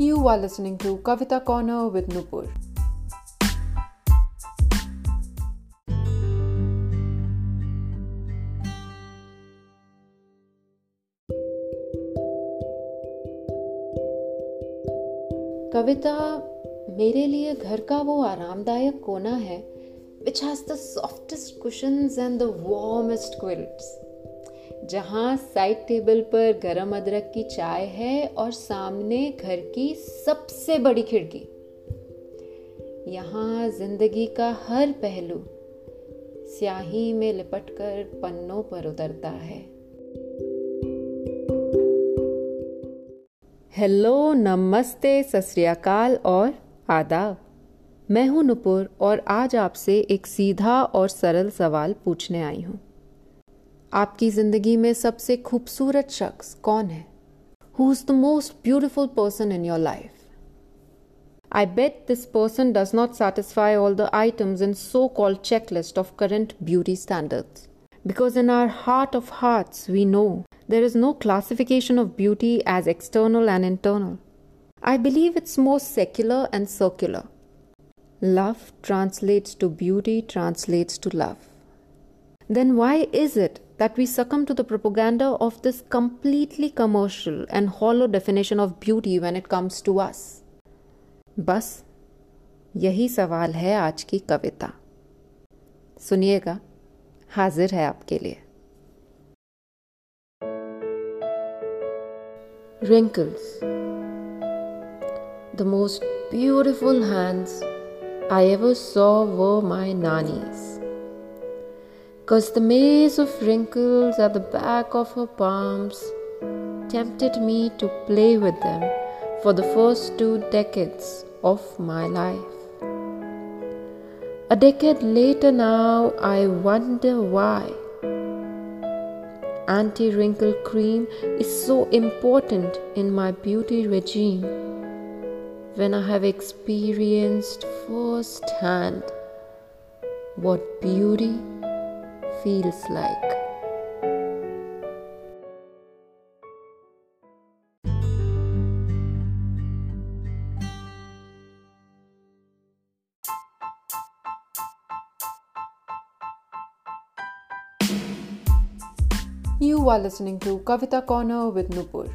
You are listening to Kavita Corner with Nupur. कविता मेरे लिए घर का वो आरामदायक कोना है which has the softest cushions and the warmest quilts जहाँ साइड टेबल पर गरम अदरक की चाय है और सामने घर की सबसे बड़ी खिड़की। यहाँ ज़िंदगी का हर पहलू स्याही में लिपटकर पन्नों पर उतरता है। हेलो नमस्ते, सस्रियाकाल और आदाब। मैं हूँ नुपुर और आज आपसे एक सीधा और सरल सवाल पूछने आई हूँ। आपकी जिंदगी में सबसे खूबसूरत शख्स कौन है who is the most beautiful person in your life I bet this person does not satisfy all the items in so called checklist of current beauty standards. Because in our heart of hearts, we know there is no classification of beauty as external and internal. I believe it's more secular and circular. Love translates to beauty, translates to love. Then why is it that we succumb to the propaganda of this completely commercial and hollow definition of beauty when it comes to us? बस यही सवाल है आज की कविता सुनिएगा हाजिर है आपके लिए Wrinkles. The most beautiful hands I ever saw were my Nani's. Cause the maze of wrinkles at the back of her palms tempted me to play with them for the first two decades of my life. A decade later now, I wonder why anti wrinkle cream is so important in my beauty regime when I have experienced firsthand what beauty feels like. You are listening to Kavita Corner with Nupur.